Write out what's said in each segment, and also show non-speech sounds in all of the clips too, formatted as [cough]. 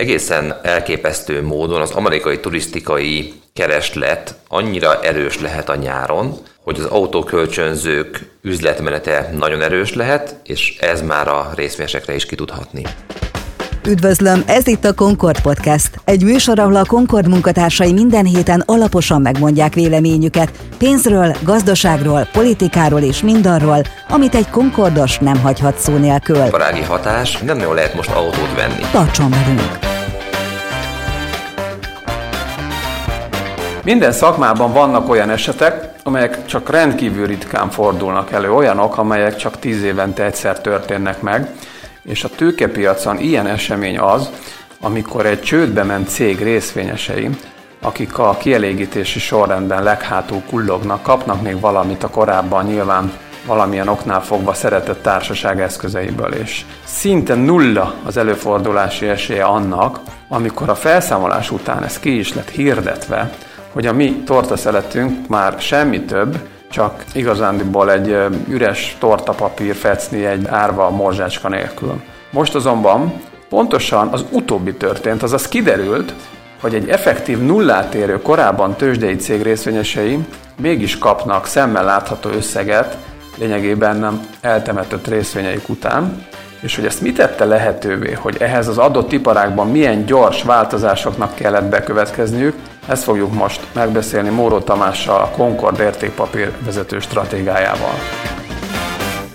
Egészen elképesztő módon az amerikai turisztikai kereslet annyira erős lehet a nyáron, hogy az autókölcsönzők üzletmenete nagyon erős lehet, és ez már a részvényesekre is ki tudhatni. Üdvözlöm, ez itt a Concord Podcast. Egy műsor, ahol a Concord munkatársai minden héten alaposan megmondják véleményüket pénzről, gazdaságról, politikáról és mindarról, amit egy Concordos nem hagyhat szó nélkül. Parági hatás, nem nagyon lehet most autót venni. Tartson velünk! Minden szakmában vannak olyan esetek, amelyek csak rendkívül ritkán fordulnak elő, olyanok, amelyek csak tíz évente egyszer történnek meg, és a tőkepiacon ilyen esemény az, amikor egy csődbe ment cég részvényesei, akik a kielégítési sorrendben leghátul kullognak, kapnak még valamit a korábban nyilván valamilyen oknál fogva szeretett társaság eszközeiből, és szinte nulla az előfordulási esélye annak, amikor a felszámolás után ez ki is lett hirdetve, hogy a mi tortaszeletünk már semmi több, csak igazándiból egy üres tortapapír fecni egy árva morzsácska nélkül. Most azonban pontosan az utóbbi történt, azaz kiderült, hogy egy effektív nullát érő korábban tőzsdei cég részvényesei mégis kapnak szemmel látható összeget, lényegében nem eltemetett részvényeik után, és hogy ezt mit tette lehetővé, hogy ehhez az adott iparágban milyen gyors változásoknak kellett bekövetkezniük, ezt fogjuk most megbeszélni Móró Tamással, a Concord értékpapír vezető stratégájával.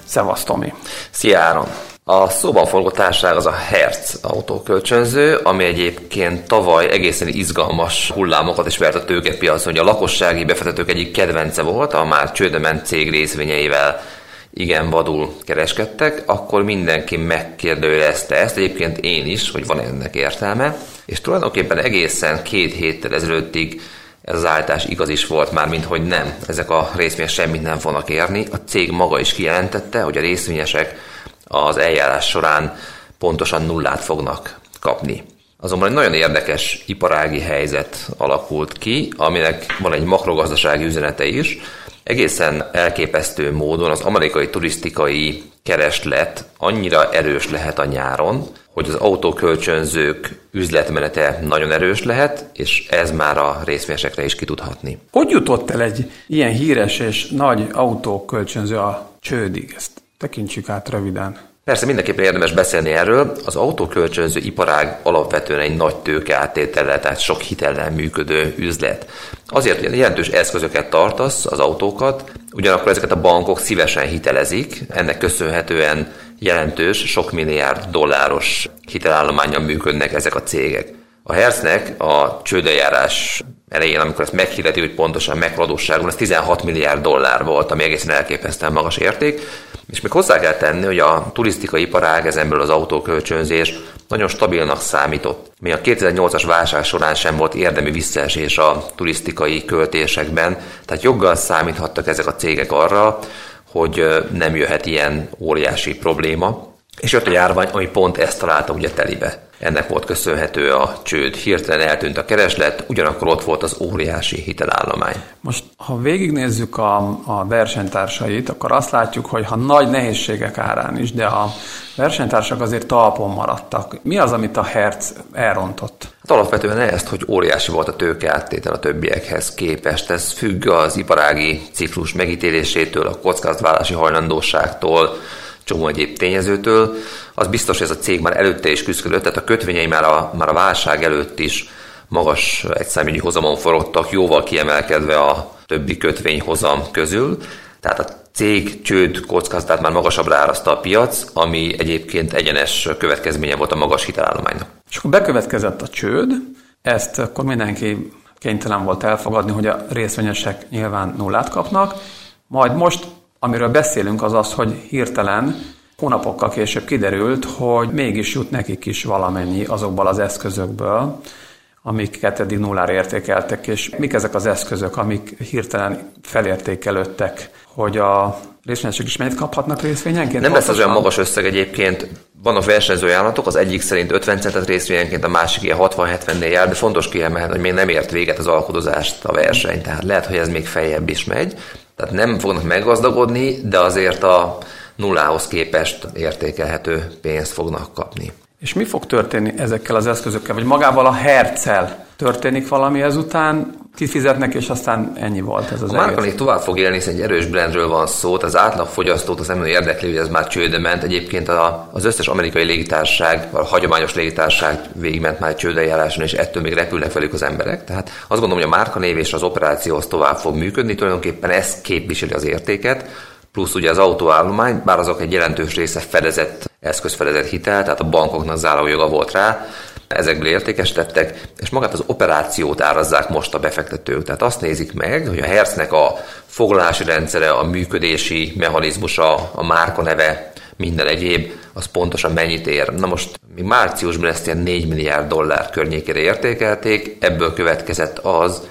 Szevasz, Tomi! Szia, Áron! A szóban forgó társaság az a Hertz autókölcsönző, ami egyébként tavaly egészen izgalmas hullámokat is vert a tőkepiacon, hogy a lakossági befektetők egyik kedvence volt, a már csődement cég részvényeivel igen vadul kereskedtek, akkor mindenki megkérdőjelezte ezt, egyébként én is, hogy van ennek értelme, és tulajdonképpen egészen két héttel ezelőttig ez az állítás igaz is volt már, mint hogy nem, ezek a részvények semmit nem fognak érni. A cég maga is kijelentette, hogy a részvényesek az eljárás során pontosan nullát fognak kapni. Azonban egy nagyon érdekes iparági helyzet alakult ki, aminek van egy makrogazdasági üzenete is, egészen elképesztő módon az amerikai turisztikai kereslet annyira erős lehet a nyáron, hogy az autókölcsönzők üzletmenete nagyon erős lehet, és ez már a részvényesekre is ki tudhatni. Hogy jutott el egy ilyen híres és nagy autókölcsönző a csődig? Ezt tekintsük át röviden. Persze mindenképpen érdemes beszélni erről. Az autókölcsönző iparág alapvetően egy nagy tőke áttétellel, tehát sok hitellel működő üzlet. Azért jelentős eszközöket tartasz, az autókat, ugyanakkor ezeket a bankok szívesen hitelezik, ennek köszönhetően jelentős, sok milliárd dolláros hitelállományon működnek ezek a cégek. A Hertznek a csődejárás elején, amikor ezt meghirdeti, hogy pontosan mekkora ez 16 milliárd dollár volt, ami egészen elképesztően magas érték, és még hozzá kell tenni, hogy a turisztikai iparág, ezenből az autókölcsönzés nagyon stabilnak számított. Még a 2008-as válság során sem volt érdemi visszaesés a turisztikai költésekben, tehát joggal számíthattak ezek a cégek arra, hogy nem jöhet ilyen óriási probléma. És jött a járvány, ami pont ezt találta ugye telibe. Ennek volt köszönhető a csőd, hirtelen eltűnt a kereslet, ugyanakkor ott volt az óriási hitelállomány. Most, ha végignézzük a, a versenytársait, akkor azt látjuk, hogy ha nagy nehézségek árán is, de a versenytársak azért talpon maradtak. Mi az, amit a Hertz elrontott? Hát alapvetően ezt, hogy óriási volt a tőkeáttétel a többiekhez képest. Ez függ az iparági ciklus megítélésétől, a kockázatvállalási hajlandóságtól, csomó egyéb tényezőtől. Az biztos, hogy ez a cég már előtte is küzdött, tehát a kötvényei már a, már a válság előtt is magas egyszámügyi hozamon forogtak, jóval kiemelkedve a többi kötvényhozam közül. Tehát a cég csőd kockázatát már magasabbra áraszta a piac, ami egyébként egyenes következménye volt a magas hitelállománynak. És akkor bekövetkezett a csőd, ezt akkor mindenki kénytelen volt elfogadni, hogy a részvényesek nyilván nullát kapnak, majd most Amiről beszélünk az az, hogy hirtelen hónapokkal később kiderült, hogy mégis jut nekik is valamennyi azokból az eszközökből, amiket eddig nullára értékeltek, és mik ezek az eszközök, amik hirtelen felértékelődtek, hogy a részvényesek is mennyit kaphatnak részvényenként? Nem lesz az olyan magas összeg egyébként. Vannak versenyző ajánlatok, az egyik szerint 50 centet részvényenként, a másik ilyen 60-70-nél jár, de fontos kiemelni, hogy még nem ért véget az alkodozást a verseny, tehát lehet, hogy ez még feljebb is megy. Tehát nem fognak meggazdagodni, de azért a nullához képest értékelhető pénzt fognak kapni. És mi fog történni ezekkel az eszközökkel, vagy magával a herccel? Történik valami ezután, kifizetnek, és aztán ennyi volt ez az A márka még tovább fog élni, hiszen egy erős brandről van szó, az átlag fogyasztót az nem érdekli, hogy ez már csődbe ment. Egyébként a, az összes amerikai légitárság, a hagyományos légitárság végigment már csődeljáráson, és ettől még repülnek velük az emberek. Tehát azt gondolom, hogy a márkanév és az operáció az tovább fog működni, tulajdonképpen ez képviseli az értéket, plusz ugye az autóállomány, bár azok egy jelentős része fedezett, eszközfedezett hitel, tehát a bankoknak zárójoga volt rá, ezekből értékesítettek, és magát az operációt árazzák most a befektetők. Tehát azt nézik meg, hogy a Hertznek a foglalási rendszere, a működési mechanizmusa, a márka neve, minden egyéb, az pontosan mennyit ér. Na most mi márciusban ezt ilyen 4 milliárd dollár környékére értékelték, ebből következett az,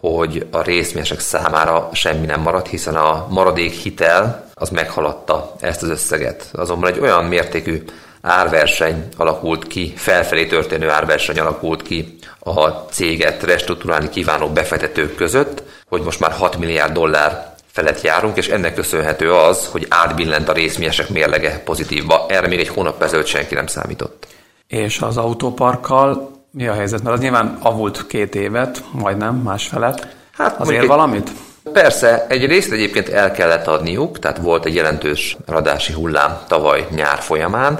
hogy a részmések számára semmi nem maradt, hiszen a maradék hitel az meghaladta ezt az összeget. Azonban egy olyan mértékű árverseny alakult ki, felfelé történő árverseny alakult ki a céget restruktúrálni kívánó befektetők között, hogy most már 6 milliárd dollár felett járunk, és ennek köszönhető az, hogy átbillent a részményesek mérlege pozitívba. Erre még egy hónap ezelőtt senki nem számított. És az autóparkkal mi a helyzet? Mert az nyilván avult két évet, majdnem, másfelet. Hát azért valamit? Persze, egy részt egyébként el kellett adniuk, tehát volt egy jelentős radási hullám tavaly nyár folyamán,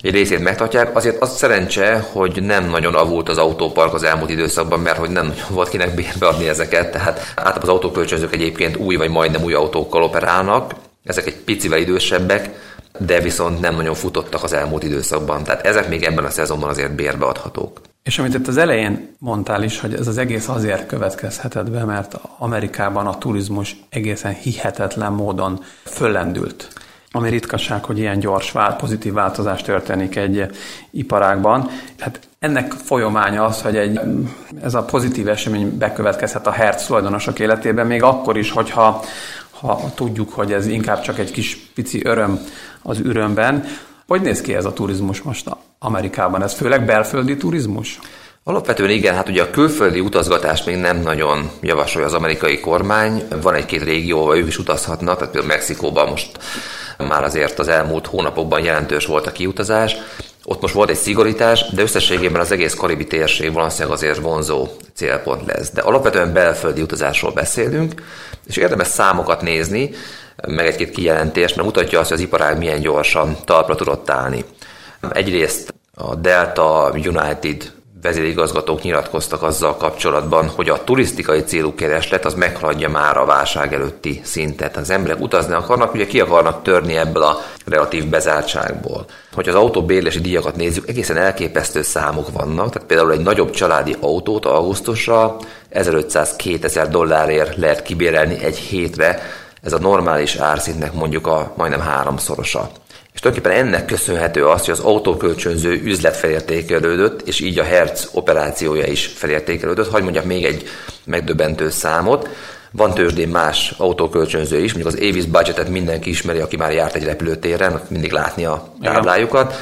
egy részét megtartják. Azért az szerencse, hogy nem nagyon avult az autópark az elmúlt időszakban, mert hogy nem [laughs] volt kinek bérbe adni ezeket, tehát általában az autókölcsönzők egyébként új vagy majdnem új autókkal operálnak, ezek egy picivel idősebbek, de viszont nem nagyon futottak az elmúlt időszakban. Tehát ezek még ebben a szezonban azért bérbeadhatók. És amit itt az elején mondtál is, hogy ez az egész azért következhetett be, mert Amerikában a turizmus egészen hihetetlen módon föllendült ami ritkaság, hogy ilyen gyors, vált, pozitív változás történik egy iparágban. Hát ennek folyamánya az, hogy egy, ez a pozitív esemény bekövetkezhet a Hertz tulajdonosok életében, még akkor is, hogyha ha tudjuk, hogy ez inkább csak egy kis pici öröm az ürömben. Hogy néz ki ez a turizmus most Amerikában? Ez főleg belföldi turizmus? Alapvetően igen, hát ugye a külföldi utazgatást még nem nagyon javasolja az amerikai kormány. Van egy-két régió, ahol ők is utazhatnak, tehát például Mexikóban most már azért az elmúlt hónapokban jelentős volt a kiutazás. Ott most volt egy szigorítás, de összességében az egész karibi térség valószínűleg azért vonzó célpont lesz. De alapvetően belföldi utazásról beszélünk, és érdemes számokat nézni, meg egy-két kijelentést, mert mutatja azt, hogy az iparág milyen gyorsan talpra tudott állni. Egyrészt a Delta United vezérigazgatók nyilatkoztak azzal kapcsolatban, hogy a turisztikai célú kereslet az meghaladja már a válság előtti szintet. Az emberek utazni akarnak, ugye ki akarnak törni ebből a relatív bezártságból. Hogy az autóbérlési díjakat nézzük, egészen elképesztő számok vannak, tehát például egy nagyobb családi autót augusztusra 1500-2000 dollárért lehet kibérelni egy hétre, ez a normális árszintnek mondjuk a majdnem háromszorosa. És tulajdonképpen ennek köszönhető az, hogy az autókölcsönző üzlet felértékelődött, és így a Hertz operációja is felértékelődött. Hagy mondjak még egy megdöbbentő számot. Van tőzsdén más autókölcsönző is, mondjuk az Avis Budgetet mindenki ismeri, aki már járt egy repülőtéren, mindig látni a táblájukat.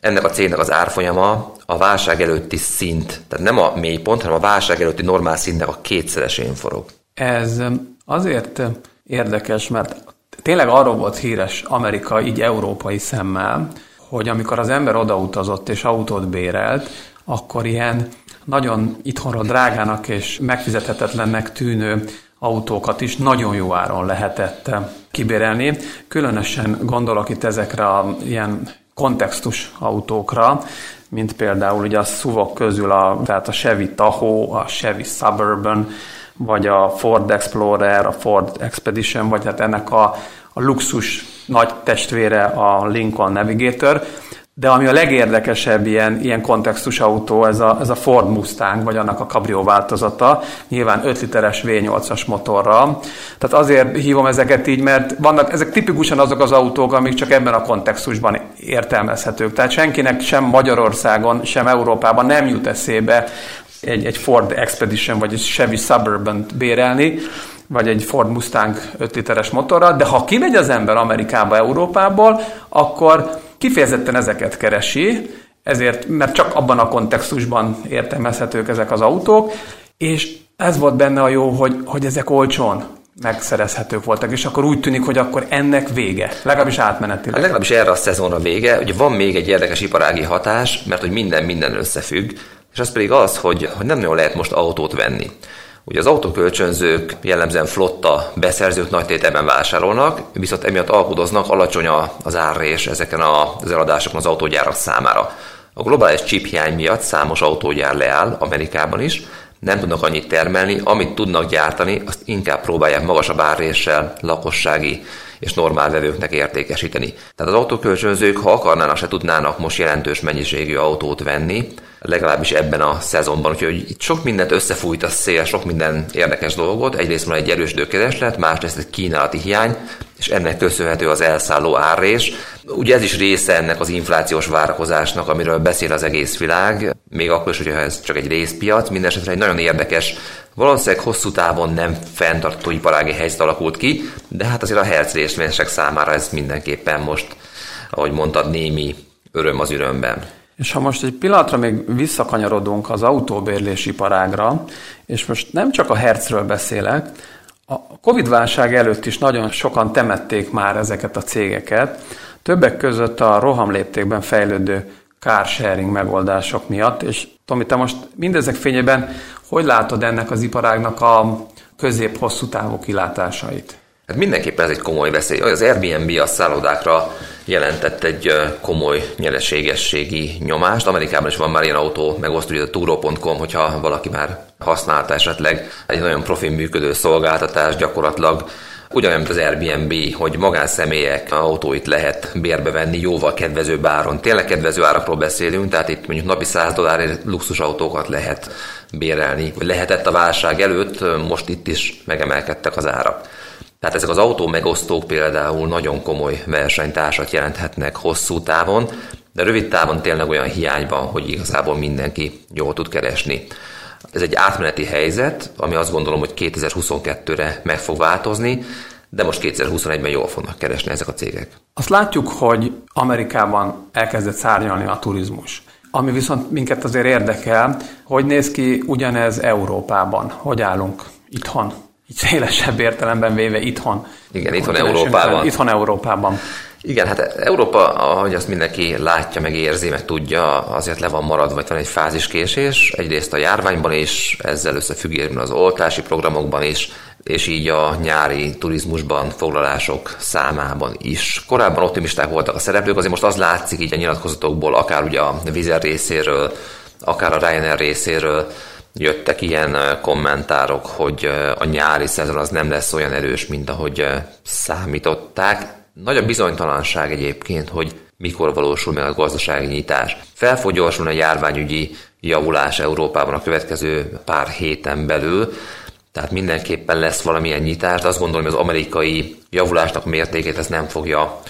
Ennek a cégnek az árfolyama a válság előtti szint, tehát nem a mélypont, hanem a válság előtti normál szintnek a kétszeresén forog. Ez azért érdekes, mert Tényleg arról volt híres Amerika így európai szemmel, hogy amikor az ember odautazott és autót bérelt, akkor ilyen nagyon itthonról drágának és megfizethetetlennek tűnő autókat is nagyon jó áron lehetett kibérelni. Különösen gondolok itt ezekre a ilyen kontextus autókra, mint például ugye a szuvok közül a, tehát a Chevy Tahoe, a Chevy Suburban, vagy a Ford Explorer, a Ford Expedition, vagy hát ennek a, a luxus nagy testvére a Lincoln Navigator, de ami a legérdekesebb ilyen, ilyen kontextus autó, ez a, ez a Ford Mustang, vagy annak a Cabrio változata, nyilván 5 literes V8-as motorral. Tehát azért hívom ezeket így, mert vannak, ezek tipikusan azok az autók, amik csak ebben a kontextusban értelmezhetők. Tehát senkinek sem Magyarországon, sem Európában nem jut eszébe egy, egy Ford Expedition vagy egy Chevy Suburban bérelni, vagy egy Ford Mustang 5 literes motorral, de ha kimegy az ember Amerikába, Európából, akkor kifejezetten ezeket keresi, ezért, mert csak abban a kontextusban értelmezhetők ezek az autók, és ez volt benne a jó, hogy, hogy ezek olcsón megszerezhetők voltak, és akkor úgy tűnik, hogy akkor ennek vége, legalábbis átmenetileg. Hát legalábbis erre a szezonra vége. Ugye van még egy érdekes iparági hatás, mert hogy minden minden összefügg, és az pedig az, hogy, hogy nem nagyon lehet most autót venni. Ugye az autókölcsönzők jellemzően flotta beszerzők nagy tételben vásárolnak, viszont emiatt alkudoznak, alacsony az árrés ezeken az eladásokon az autógyárak számára. A globális chip miatt számos autógyár leáll, Amerikában is, nem tudnak annyit termelni, amit tudnak gyártani, azt inkább próbálják magasabb árréssel, lakossági és normál vevőknek értékesíteni. Tehát az autókölcsönzők, ha akarnának, se tudnának most jelentős mennyiségű autót venni, legalábbis ebben a szezonban. Úgyhogy itt sok mindent összefújt a szél, sok minden érdekes dolgot. Egyrészt van egy erős kereslet, másrészt egy kínálati hiány, és ennek köszönhető az elszálló árrés. Ugye ez is része ennek az inflációs várakozásnak, amiről beszél az egész világ, még akkor is, hogyha ez csak egy részpiac, mindenesetre egy nagyon érdekes, valószínűleg hosszú távon nem fenntartó iparági helyzet alakult ki, de hát azért a herc részvényesek számára ez mindenképpen most, ahogy mondtad, némi öröm az örömben. És ha most egy pillanatra még visszakanyarodunk az autóbérlési iparágra, és most nem csak a hercről beszélek, a Covid-válság előtt is nagyon sokan temették már ezeket a cégeket, többek között a rohamléptékben fejlődő car sharing megoldások miatt, és Tomi, te most mindezek fényében hogy látod ennek az iparágnak a közép-hosszú távú kilátásait? Hát mindenképpen ez egy komoly veszély. Az Airbnb a szállodákra jelentett egy komoly nyereségességi nyomást. Amerikában is van már ilyen autó megosztó, a Turo.com, hogyha valaki már használta esetleg egy nagyon profi működő szolgáltatás, gyakorlatilag ugyanolyan, mint az Airbnb, hogy magánszemélyek autóit lehet bérbe venni jóval kedvező áron. Tényleg kedvező árakról beszélünk, tehát itt mondjuk napi 100 dollárért luxusautókat lehet bérelni, lehetett a válság előtt, most itt is megemelkedtek az árak. Tehát ezek az autó megosztók például nagyon komoly versenytársat jelenthetnek hosszú távon, de rövid távon tényleg olyan hiány van, hogy igazából mindenki jól tud keresni. Ez egy átmeneti helyzet, ami azt gondolom, hogy 2022-re meg fog változni, de most 2021-ben jól fognak keresni ezek a cégek. Azt látjuk, hogy Amerikában elkezdett szárnyalni a turizmus. Ami viszont minket azért érdekel, hogy néz ki ugyanez Európában, hogy állunk itthon így szélesebb értelemben véve itthon. Igen, itthon Európában. Itthon Európában. Igen, hát Európa, ahogy azt mindenki látja, meg érzi, meg tudja, azért le van maradva, vagy van egy fáziskésés, egyrészt a járványban is, ezzel összefüggésben az oltási programokban is, és így a nyári turizmusban foglalások számában is. Korábban optimisták voltak a szereplők, azért most az látszik így a nyilatkozatokból, akár ugye a Vizer részéről, akár a Ryanair részéről, jöttek ilyen kommentárok, hogy a nyári szezon az nem lesz olyan erős, mint ahogy számították. Nagy a bizonytalanság egyébként, hogy mikor valósul meg a gazdasági nyitás. Fel fog gyorsulni a járványügyi javulás Európában a következő pár héten belül, tehát mindenképpen lesz valamilyen nyitás, de azt gondolom, hogy az amerikai javulásnak mértékét ez nem fogja,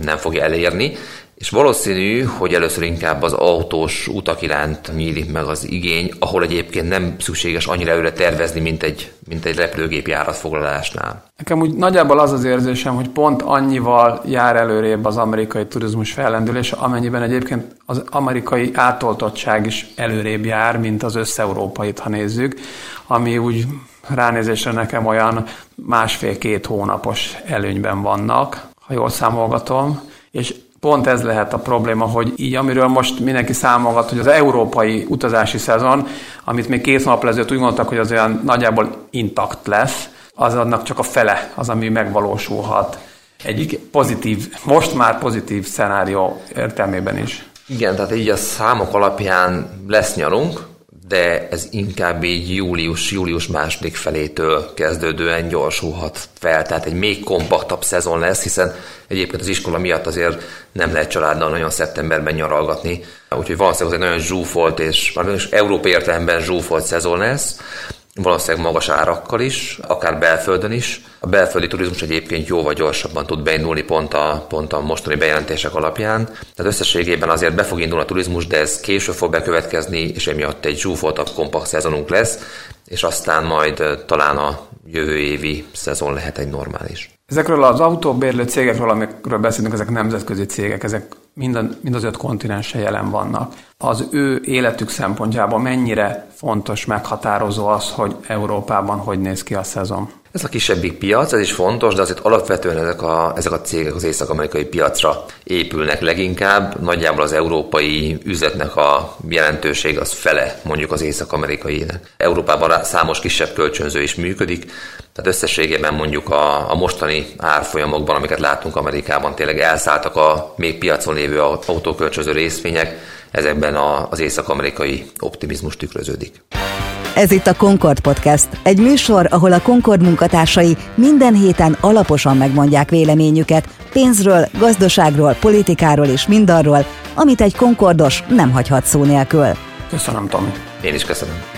nem fogja elérni, és valószínű, hogy először inkább az autós utak iránt nyílik meg az igény, ahol egyébként nem szükséges annyira előre tervezni, mint egy, mint egy repülőgép járatfoglalásnál. Nekem úgy nagyjából az az érzésem, hogy pont annyival jár előrébb az amerikai turizmus fellendülés, amennyiben egyébként az amerikai átoltottság is előrébb jár, mint az összeurópait, ha nézzük, ami úgy ránézésre nekem olyan másfél-két hónapos előnyben vannak, ha jól számolgatom, és pont ez lehet a probléma, hogy így amiről most mindenki számolgat, hogy az európai utazási szezon, amit még két nap ezelőtt úgy mondtak, hogy az olyan nagyjából intakt lesz, az annak csak a fele az, ami megvalósulhat. Egyik pozitív, most már pozitív szenárió értelmében is. Igen, tehát így a számok alapján lesz nyarunk, de ez inkább így július, július második felétől kezdődően gyorsulhat fel, tehát egy még kompaktabb szezon lesz, hiszen egyébként az iskola miatt azért nem lehet családdal nagyon szeptemberben nyaralgatni, úgyhogy valószínűleg egy nagyon zsúfolt és már európai értelemben zsúfolt szezon lesz, valószínűleg magas árakkal is, akár belföldön is. A belföldi turizmus egyébként jóval gyorsabban tud beindulni pont a, pont a mostani bejelentések alapján. Tehát összességében azért be fog indulni a turizmus, de ez később fog bekövetkezni, és emiatt egy zsúfoltabb kompakt szezonunk lesz, és aztán majd talán a jövő évi szezon lehet egy normális. Ezekről az autóbérlő cégekről, amikről beszélünk, ezek nemzetközi cégek, ezek minden, mind az öt kontinensen jelen vannak. Az ő életük szempontjából mennyire fontos, meghatározó az, hogy Európában hogy néz ki a szezon? Ez a kisebbik piac, ez is fontos, de azért alapvetően ezek a, ezek a cégek az észak-amerikai piacra épülnek leginkább. Nagyjából az európai üzletnek a jelentőség az fele mondjuk az észak-amerikai. Európában számos kisebb kölcsönző is működik, tehát összességében mondjuk a, a mostani árfolyamokban, amiket látunk Amerikában, tényleg elszálltak a még piacon lévő autókölcsönző részvények, ezekben a, az észak-amerikai optimizmus tükröződik. Ez itt a Concord Podcast, egy műsor, ahol a Concord munkatársai minden héten alaposan megmondják véleményüket pénzről, gazdaságról, politikáról és mindarról, amit egy Concordos nem hagyhat szó nélkül. Köszönöm, Tomi. Én is köszönöm.